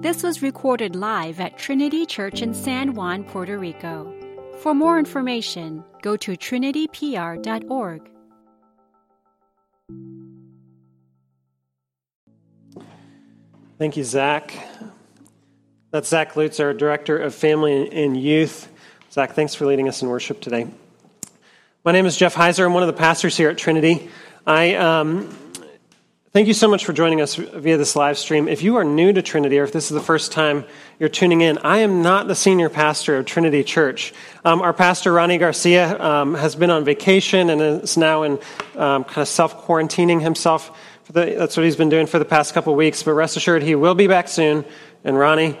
This was recorded live at Trinity Church in San Juan, Puerto Rico. For more information, go to trinitypr.org. Thank you, Zach. That's Zach Lutz, our Director of Family and Youth. Zach, thanks for leading us in worship today. My name is Jeff Heiser. I'm one of the pastors here at Trinity. I um, thank you so much for joining us via this live stream. If you are new to Trinity, or if this is the first time you're tuning in, I am not the senior pastor of Trinity Church. Um, our pastor, Ronnie Garcia, um, has been on vacation and is now in um, kind of self quarantining himself. The, that's what he's been doing for the past couple weeks. But rest assured, he will be back soon. And Ronnie,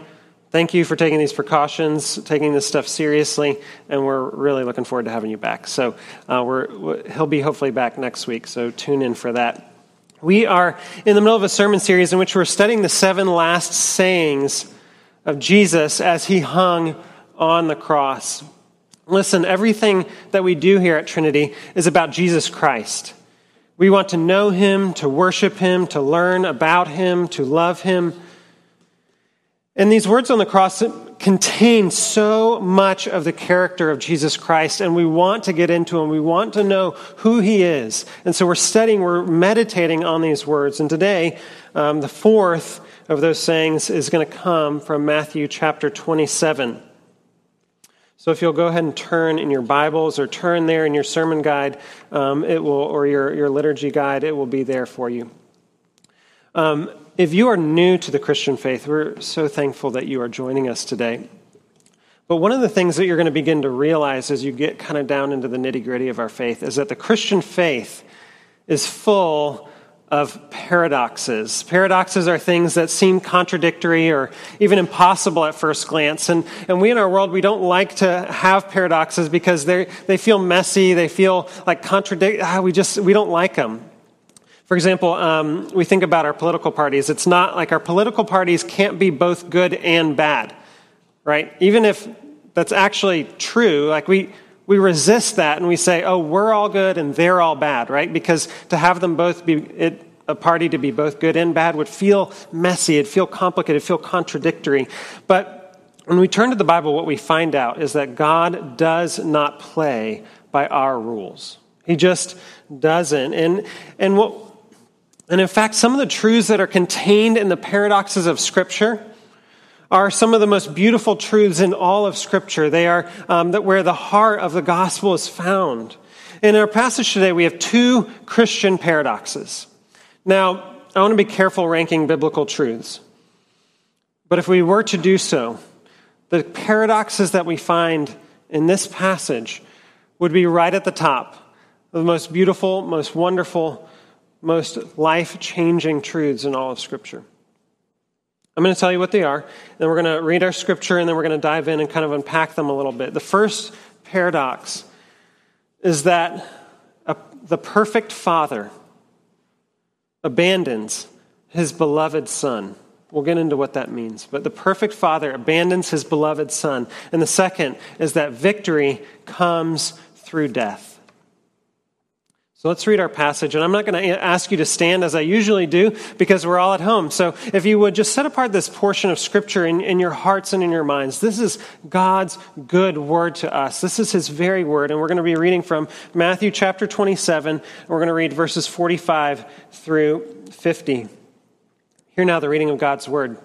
thank you for taking these precautions, taking this stuff seriously, and we're really looking forward to having you back. So uh, we're, he'll be hopefully back next week, so tune in for that. We are in the middle of a sermon series in which we're studying the seven last sayings of Jesus as he hung on the cross. Listen, everything that we do here at Trinity is about Jesus Christ. We want to know him, to worship him, to learn about him, to love him. And these words on the cross contain so much of the character of Jesus Christ, and we want to get into him. We want to know who he is. And so we're studying, we're meditating on these words. And today, um, the fourth of those sayings is going to come from Matthew chapter 27. So if you'll go ahead and turn in your Bibles or turn there in your sermon guide, um, it will, or your, your liturgy guide, it will be there for you. Um, if you are new to the Christian faith, we're so thankful that you are joining us today. But one of the things that you're going to begin to realize as you get kind of down into the nitty gritty of our faith is that the Christian faith is full of paradoxes. Paradoxes are things that seem contradictory or even impossible at first glance. And, and we in our world, we don't like to have paradoxes because they they feel messy, they feel like contradict, ah, we just, we don't like them. For example, um, we think about our political parties. It's not like our political parties can't be both good and bad, right? Even if that's actually true, like we, we resist that and we say, oh, we're all good and they're all bad, right? Because to have them both be, it, a party to be both good and bad would feel messy, it'd feel complicated, it'd feel contradictory. But when we turn to the Bible, what we find out is that God does not play by our rules. He just doesn't. And, and what, and in fact, some of the truths that are contained in the paradoxes of Scripture are some of the most beautiful truths in all of Scripture. They are um, that where the heart of the gospel is found. In our passage today, we have two Christian paradoxes. Now, I want to be careful ranking biblical truths. But if we were to do so, the paradoxes that we find in this passage would be right at the top, the most beautiful, most wonderful, most life changing truths in all of Scripture. I'm going to tell you what they are, then we're going to read our Scripture, and then we're going to dive in and kind of unpack them a little bit. The first paradox is that a, the perfect Father abandons his beloved Son. We'll get into what that means. But the perfect Father abandons his beloved Son. And the second is that victory comes through death. So let's read our passage. And I'm not going to ask you to stand as I usually do because we're all at home. So if you would just set apart this portion of Scripture in, in, your hearts and in your minds. This is God's good word to us. This is His very word. And we're going to be reading from Matthew chapter 27. And we're going to read verses 45 through 50. Hear now the reading of God's word.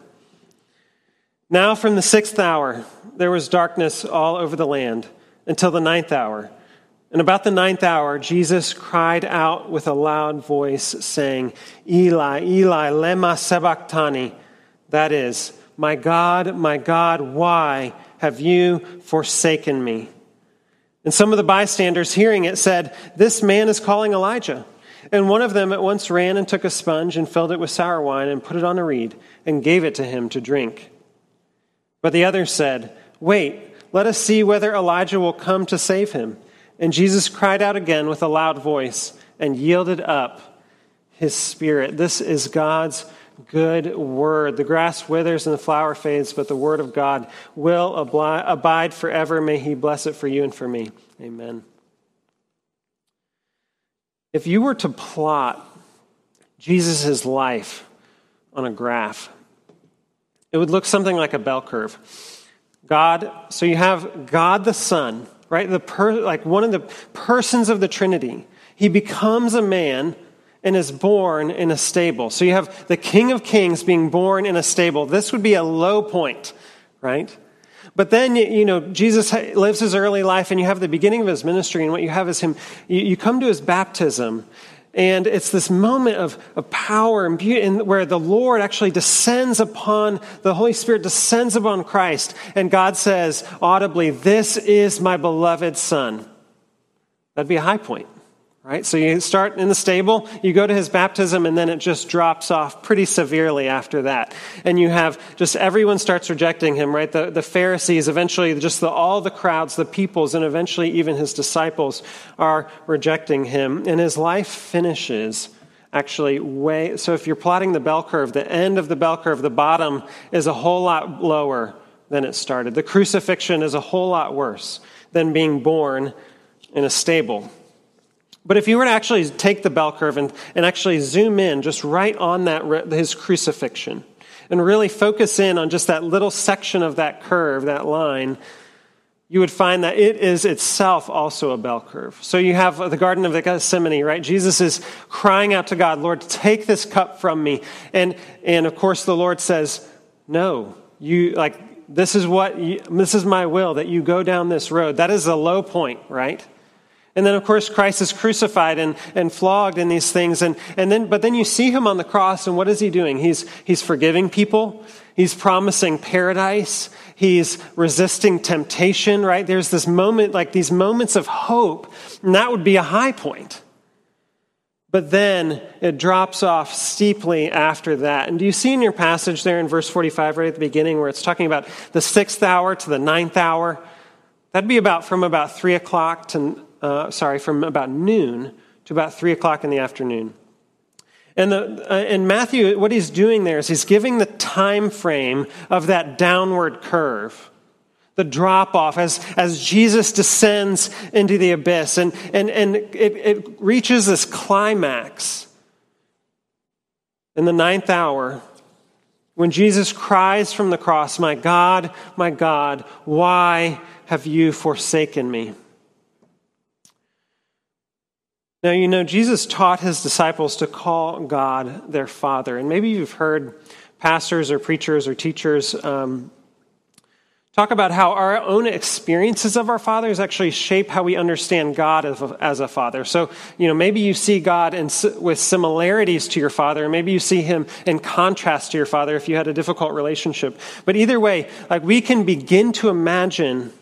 Now from the sixth hour, there was darkness all over the land until the ninth hour. And about the ninth hour, Jesus cried out with a loud voice, saying, Eli, Eli, lema sabachthani. That is, My God, my God, why have you forsaken me? And some of the bystanders hearing it said, This man is calling Elijah. And one of them at once ran and took a sponge and filled it with sour wine and put it on a reed and gave it to him to drink. But the others said, Wait, let us see whether Elijah will come to save him. And Jesus cried out again with a loud voice and yielded up his spirit. This is God's good word. The grass withers and the flower fades, but the word of God will abide forever. May he bless it for you and for me. Amen. If you were to plot Jesus' life on a graph, it would look something like a bell curve. God, so you have God the Son, right? The per, like one of the persons of the Trinity. He becomes a man and is born in a stable. So you have the King of Kings being born in a stable. This would be a low point, right? But then, you know, Jesus lives his early life and you have the beginning of his ministry, and what you have is him, you come to his baptism, and it's this moment of, of power and beauty and where the Lord actually descends upon, the Holy Spirit descends upon Christ, and God says audibly, This is my beloved Son. That'd be a high point. Right? So you start in the stable, you go to his baptism, and then it just drops off pretty severely after that. And you have just everyone starts rejecting him, right? The, the Pharisees, eventually, just the, all the crowds, the peoples, and eventually even his disciples are rejecting him. And his life finishes actually way. So if you're plotting the bell curve, the end of the bell curve, the bottom is a whole lot lower than it started. The crucifixion is a whole lot worse than being born in a stable. But if you were to actually take the bell curve and, and actually zoom in just right on that, his crucifixion, and really focus in on just that little section of that curve, that line, you would find that it is itself also a bell curve. So you have the Garden of Gethsemane, right? Jesus is crying out to God, Lord, take this cup from me. And, and of course, the Lord says, No, you, like, this is what, you, this is my will that you go down this road. That is a low point, right? And then, of course, Christ is crucified and, and flogged in these things. And, and then, but then you see him on the cross, and what is he doing? He's, he's forgiving people. He's promising paradise. He's resisting temptation, right? There's this moment, like these moments of hope, and that would be a high point. But then it drops off steeply after that. And do you see in your passage there in verse 45, right at the beginning, where it's talking about the sixth hour to the ninth hour? That'd be about from about three o'clock to uh, sorry, from about noon to about 3 o'clock in the afternoon. And, the, uh, and Matthew, what he's doing there is he's giving the time frame of that downward curve, the drop off as, as Jesus descends into the abyss. And, and, and it, it reaches this climax in the ninth hour when Jesus cries from the cross, My God, my God, why have you forsaken me? Now, you know, Jesus taught his disciples to call God their Father. And maybe you've heard pastors or preachers or teachers um, talk about how our own experiences of our fathers actually shape how we understand God as a, as a father. So, you know, maybe you see God in, with similarities to your father, and maybe you see him in contrast to your father if you had a difficult relationship. But either way, like we can begin to imagine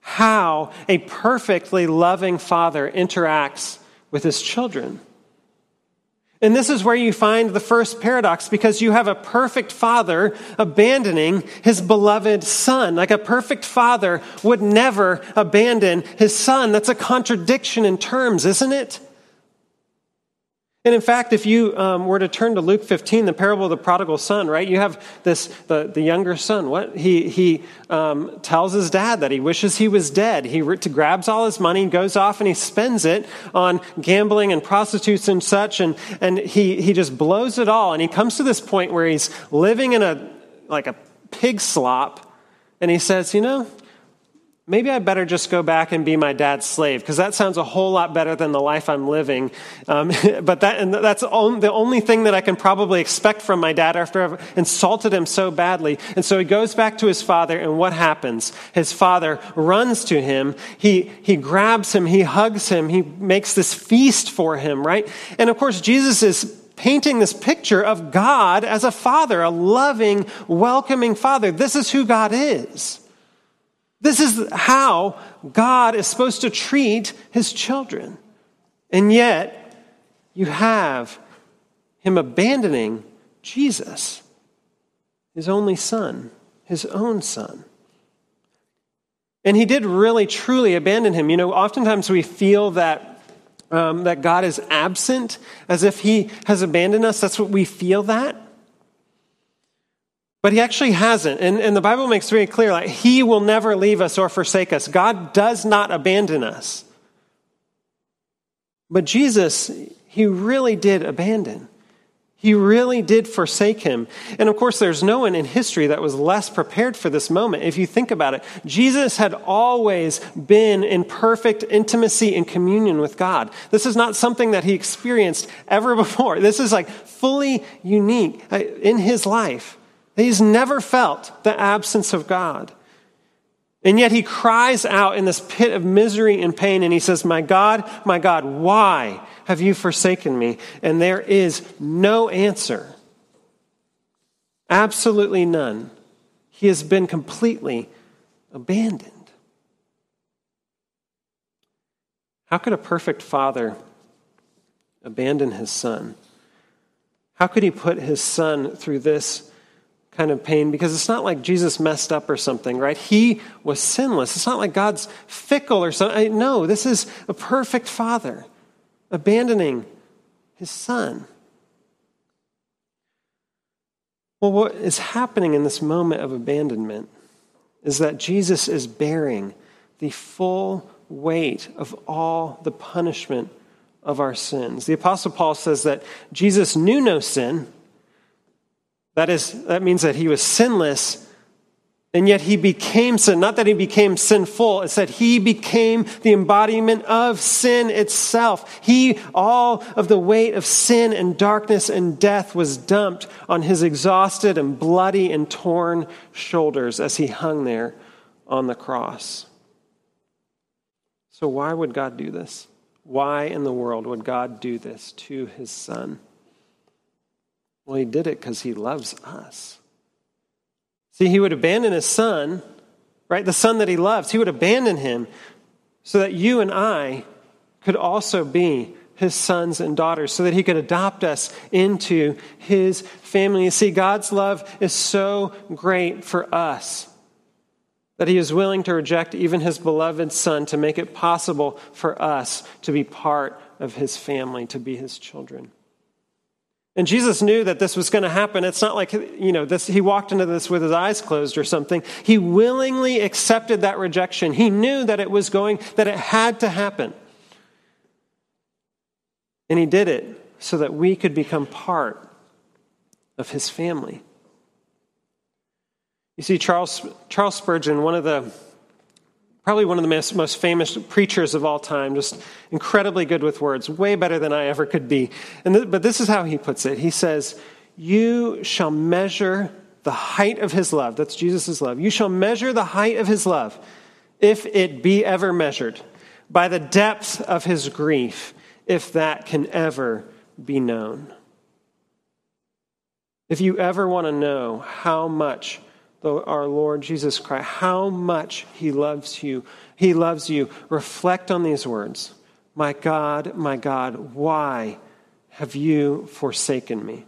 how a perfectly loving father interacts with his children. And this is where you find the first paradox because you have a perfect father abandoning his beloved son. Like a perfect father would never abandon his son. That's a contradiction in terms, isn't it? And in fact, if you um, were to turn to Luke 15, the parable of the prodigal son, right? You have this, the, the younger son. What? He, he um, tells his dad that he wishes he was dead. He re- grabs all his money, goes off, and he spends it on gambling and prostitutes and such. And, and he, he just blows it all. And he comes to this point where he's living in a, like a pig slop. And he says, you know, maybe I better just go back and be my dad's slave because that sounds a whole lot better than the life I'm living. Um, but that, and that's the only thing that I can probably expect from my dad after I've insulted him so badly. And so he goes back to his father, and what happens? His father runs to him. He, he grabs him, he hugs him, he makes this feast for him, right? And of course, Jesus is painting this picture of God as a father, a loving, welcoming father. This is who God is. This is how God is supposed to treat his children. And yet, you have him abandoning Jesus, his only son, his own son. And he did really, truly abandon him. You know, oftentimes we feel that, um, that God is absent, as if he has abandoned us. That's what we feel that. But he actually hasn't. And, and the Bible makes very clear like, he will never leave us or forsake us. God does not abandon us. But Jesus, he really did abandon. He really did forsake him. And of course, there's no one in history that was less prepared for this moment. If you think about it, Jesus had always been in perfect intimacy and communion with God. This is not something that he experienced ever before. This is like fully unique uh, in his life. He's never felt the absence of God. And yet he cries out in this pit of misery and pain and he says, My God, my God, why have you forsaken me? And there is no answer. Absolutely none. He has been completely abandoned. How could a perfect father abandon his son? How could he put his son through this kind of pain because it's not like Jesus messed up or something, right? He was sinless. It's not like God's fickle or something. No, this is a perfect father abandoning his son. Well, what is happening in this moment of abandonment is that Jesus is bearing the full weight of all the punishment of our sins. The Apostle Paul says that Jesus knew no sin that is, that means that he was sinless, and yet he became sin. Not that he became sinful, it's that he became the embodiment of sin itself. He, all of the weight of sin and darkness and death was dumped on his exhausted and bloody and torn shoulders as he hung there on the cross. So, why would God do this? Why in the world would God do this to his son? Well, he did it because he loves us. See, he would abandon his son, right? The son that he loves. He would abandon him so that you and I could also be his sons and daughters, so that he could adopt us into his family. You see, God's love is so great for us that he is willing to reject even his beloved son to make it possible for us to be part of his family, to be his children. And Jesus knew that this was going to happen. It's not like, you know, this, he walked into this with his eyes closed or something. He willingly accepted that rejection. He knew that it was going, that it had to happen. And he did it so that we could become part of his family. You see, Charles, Charles Spurgeon, one of the probably one of the most, famous preachers of all time, just incredibly good with words, way better than I ever could be. And th- but this is how he puts it. He says, You shall measure the height of his love. That's Jesus' love. You shall measure the height of his love, if it be ever measured, by the depth of his grief, if that can ever be known. If you ever want to know how much the, our Lord Jesus Christ, how much He loves you. He loves you. Reflect on these words My God, my God, why have you forsaken me?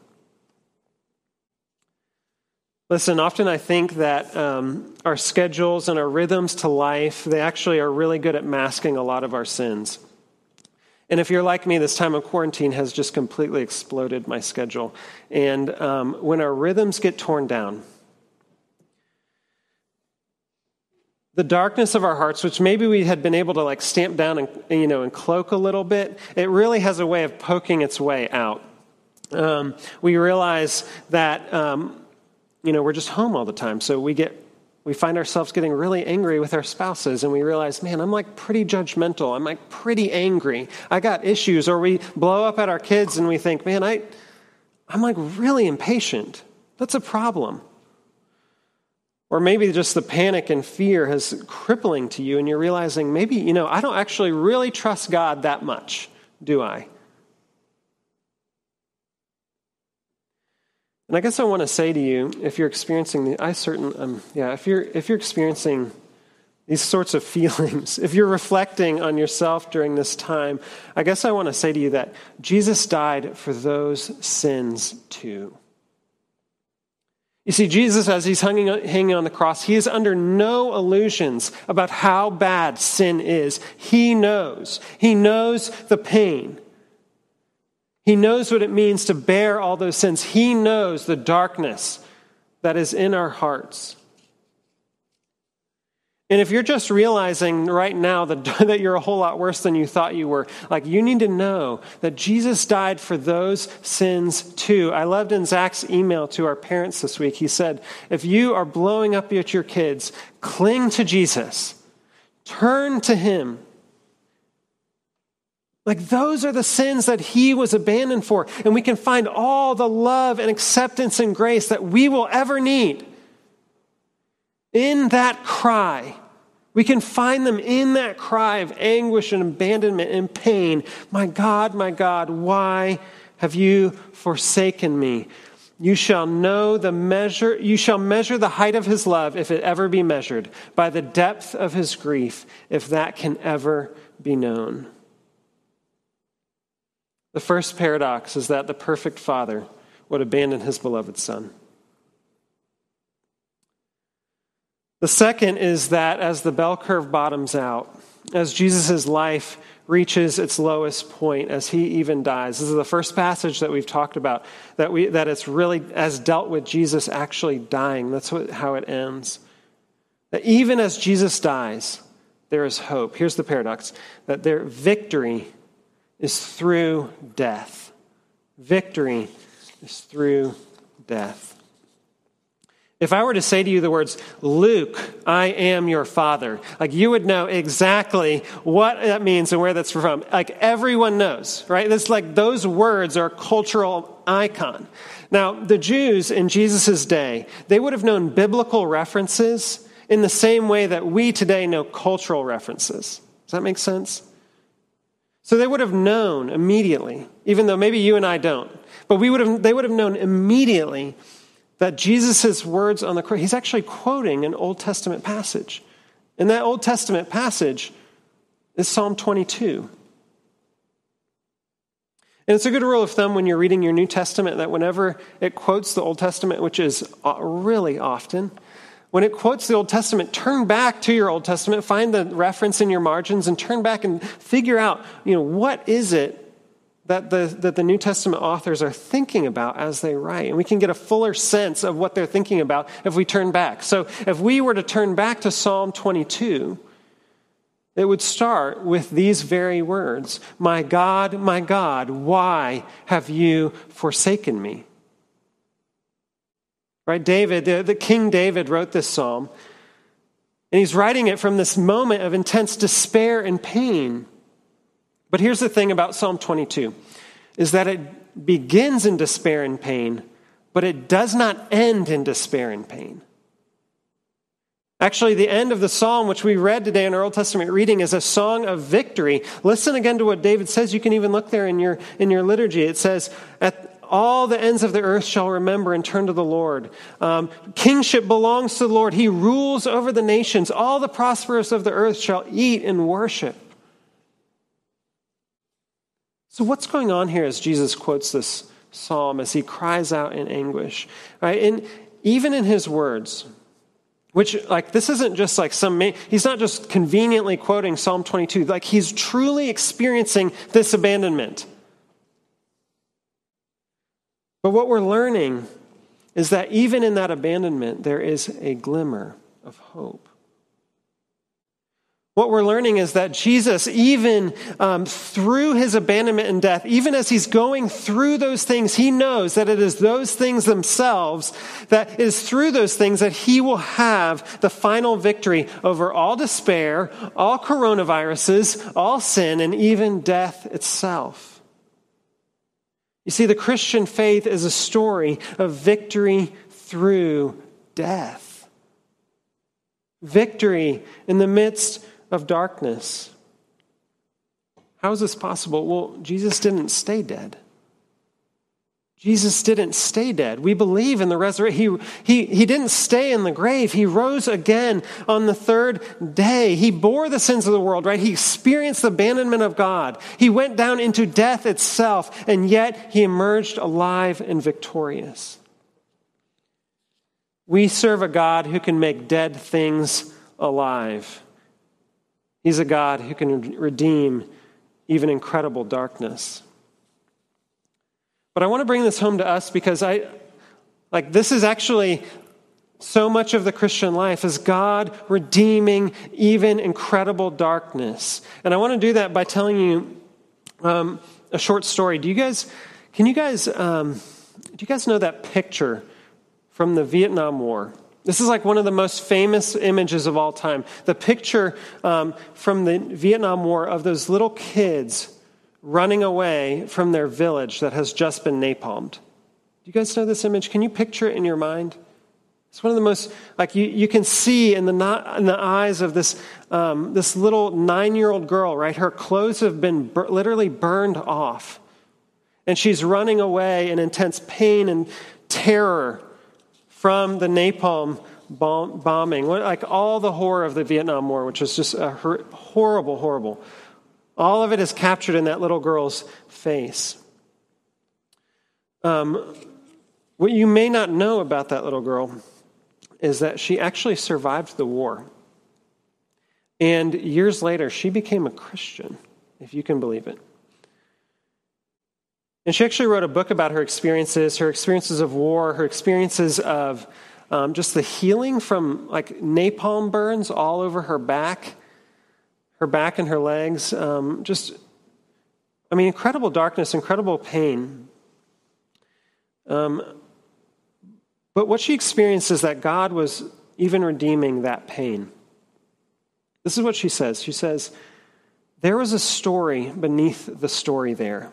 Listen, often I think that um, our schedules and our rhythms to life, they actually are really good at masking a lot of our sins. And if you're like me, this time of quarantine has just completely exploded my schedule. And um, when our rhythms get torn down, the darkness of our hearts, which maybe we had been able to like stamp down and you know and cloak a little bit, it really has a way of poking its way out. Um, we realize that um, you know we're just home all the time, so we get we find ourselves getting really angry with our spouses, and we realize, man, I'm like pretty judgmental. I'm like pretty angry. I got issues, or we blow up at our kids, and we think, man, I I'm like really impatient. That's a problem. Or maybe just the panic and fear is crippling to you, and you're realizing maybe, you know, I don't actually really trust God that much, do I? And I guess I want to say to you, if you're experiencing the, I certain, um, yeah, if you're if you're experiencing these sorts of feelings, if you're reflecting on yourself during this time, I guess I want to say to you that Jesus died for those sins too. You see, Jesus, as he's hanging, hanging on the cross, he is under no illusions about how bad sin is. He knows. He knows the pain. He knows what it means to bear all those sins. He knows the darkness that is in our hearts. And if you're just realizing right now that, that you're a whole lot worse than you thought you were, like you need to know that Jesus died for those sins too. I loved in Zach's email to our parents this week, he said, if you are blowing up at your kids, cling to Jesus, turn to him. Like those are the sins that he was abandoned for. And we can find all the love and acceptance and grace that we will ever need in that cry. We can find them in that cry of anguish and abandonment and pain. My God, my God, why have you forsaken me? You shall know the measure, you shall measure the height of his love, if it ever be measured, by the depth of his grief, if that can ever be known. The first paradox is that the perfect father would abandon his beloved son. The second is that as the bell curve bottoms out, as Jesus' life reaches its lowest point, as he even dies. This is the first passage that we've talked about, that, we, that it's really as dealt with Jesus actually dying. That's what, how it ends. That even as Jesus dies, there is hope. Here's the paradox that their victory is through death. Victory is through death. If I were to say to you the words, Luke, I am your father, like you would know exactly what that means and where that's from. Like everyone knows, right? It's like those words are a cultural icon. Now, the Jews in Jesus' day, they would have known biblical references in the same way that we today know cultural references. Does that make sense? So they would have known immediately, even though maybe you and I don't, but we would have, they would have known immediately that Jesus' words on the cross, he's actually quoting an Old Testament passage. And that Old Testament passage is Psalm 22. And it's a good rule of thumb when you're reading your New Testament that whenever it quotes the Old Testament, which is uh, really often, when it quotes the Old Testament, turn back to your Old Testament, find the reference in your margins, and turn back and figure out, you know, what is it that the, that the New Testament authors are thinking about as they write. And we can get a fuller sense of what they're thinking about if we turn back. So if we were to turn back to Psalm 22, it would start with these very words My God, my God, why have you forsaken me? Right? David, the, the King David wrote this psalm, and he's writing it from this moment of intense despair and pain. But here's the thing about Psalm 22 is that it begins in despair and pain, but it does not end in despair and pain. Actually, the end of the psalm, which we read today in our Old Testament reading, is a song of victory. Listen again to what David says. You can even look there in your, in your liturgy. It says, At all the ends of the earth shall remember and turn to the Lord. Um, kingship belongs to the Lord. He rules over the nations. All the prosperous of the earth shall eat and worship. So, what's going on here as Jesus quotes this psalm as he cries out in anguish? Right? And even in his words, which, like, this isn't just like some, he's not just conveniently quoting Psalm 22. Like, he's truly experiencing this abandonment. But what we're learning is that even in that abandonment, there is a glimmer of hope. What we're learning is that Jesus, even um, through his abandonment and death, even as he's going through those things, he knows that it is those things themselves, that is through those things that he will have the final victory over all despair, all coronaviruses, all sin, and even death itself. You see, the Christian faith is a story of victory through death. Victory in the midst of darkness. How is this possible? Well, Jesus didn't stay dead. Jesus didn't stay dead. We believe in the resurrection. He, he, he didn't stay in the grave. He rose again on the third day. He bore the sins of the world, right? He experienced the abandonment of God. He went down into death itself, and yet he emerged alive and victorious. We serve a God who can make dead things alive. He's a God who can redeem even incredible darkness. But I want to bring this home to us because I, like, this is actually So much of the Christian life is God redeeming even incredible darkness. And I want to do that by telling you um, a short story. Do you guys, can you guys, um, do you guys know that picture from the Vietnam War? This is like one of the most famous images of all time. The picture um, from the Vietnam War of those little kids running away from their village that has just been napalmed. Do you guys know this image? Can you picture it in your mind? It's one of the most, like, you, you can see in the, in the eyes of this, um, this little nine year old girl, right? Her clothes have been bur- literally burned off. And she's running away in intense pain and terror from the napalm bomb- bombing, like all the horror of the Vietnam War, which was just a horrible, horrible. All of it is captured in that little girl's face. Um, what you may not know about that little girl is that she actually survived the war. And years later, she became a Christian, if you can believe it. And she actually wrote a book about her experiences, her experiences of war, her experiences of um, just the healing from like napalm burns all over her back, her back and her legs. Um, just, I mean, incredible darkness, incredible pain. Um, but what she experienced is that God was even redeeming that pain. This is what she says. She says, There was a story beneath the story there,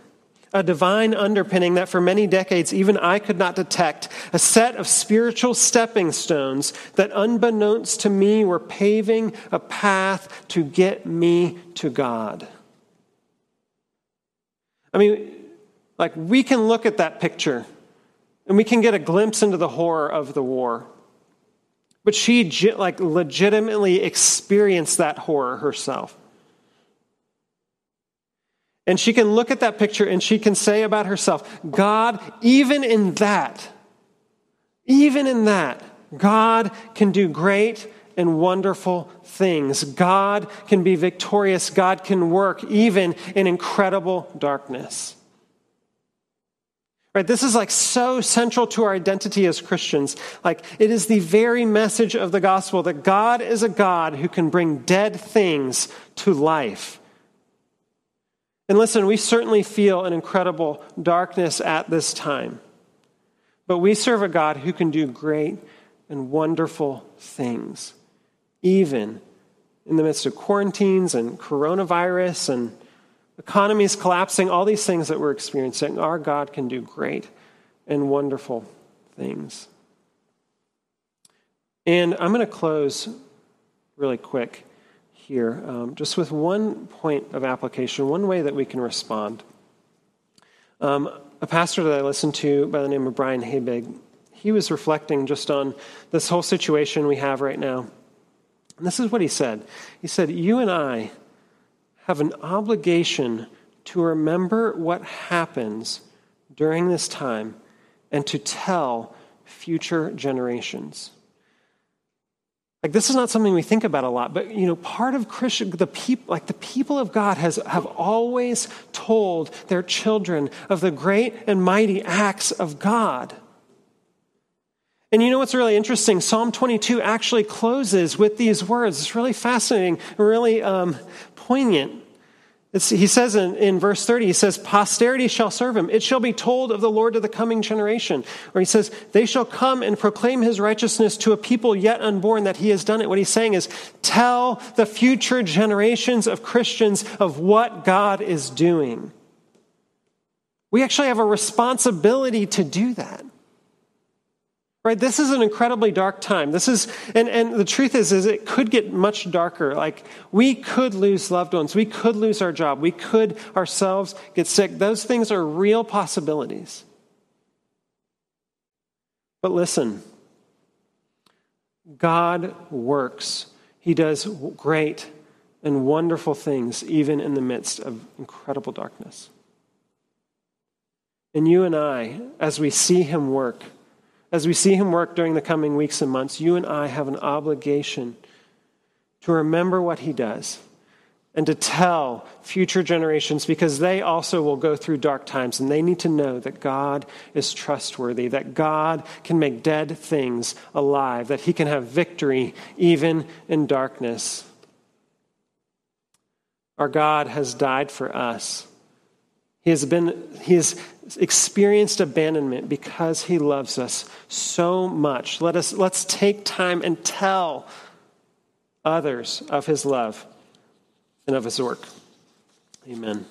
a divine underpinning that for many decades even I could not detect, a set of spiritual stepping stones that, unbeknownst to me, were paving a path to get me to God. I mean, like, we can look at that picture and we can get a glimpse into the horror of the war. But she like legitimately experienced that horror herself. And she can look at that picture and she can say about herself, God, even in that, even in that, God can do great and wonderful things. God can be victorious. God can work even in incredible darkness. Right? This is like so central to our identity as Christians. Like it is the very message of the gospel that God is a God who can bring dead things to life. And listen, we certainly feel an incredible darkness at this time. But we serve a God who can do great and wonderful things, even in the midst of quarantines and coronavirus and economies collapsing, all these things that we're experiencing, our God can do great and wonderful things. And I'm going to close really quick here, um, just with one point of application, one way that we can respond. Um, a pastor that I listened to by the name of Brian Habig, he was reflecting just on this whole situation we have right now. And this is what he said. He said, You and I, have an obligation to remember what happens during this time and to tell future generations. Like this is not something we think about a lot, but you know, part of Christian the people like the people of God has have always told their children of the great and mighty acts of God. And you know what's really interesting? Psalm 22 actually closes with these words. It's really fascinating, really um, poignant. It's, he says in, in verse 30, he says, Posterity shall serve him. It shall be told of the Lord to the coming generation. Or he says, They shall come and proclaim his righteousness to a people yet unborn that he has done it. What he's saying is, Tell the future generations of Christians of what God is doing. We actually have a responsibility to do that. Right? This is an incredibly dark time. This is, and, and the truth is, is it could get much darker. Like, we could lose loved ones. We could lose our job. We could ourselves get sick. Those things are real possibilities. But listen, God works. He does great and wonderful things, even in the midst of incredible darkness. And you and I, as we see Him work, as we see him work during the coming weeks and months, you and I have an obligation to remember what he does and to tell future generations because they also will go through dark times and they need to know that God is trustworthy, that God can make dead things alive, that He can have victory even in darkness. Our God has died for us. He has, been, he has experienced abandonment because he loves us so much. Let us, let's take time and tell others of his love and of his work. Amen.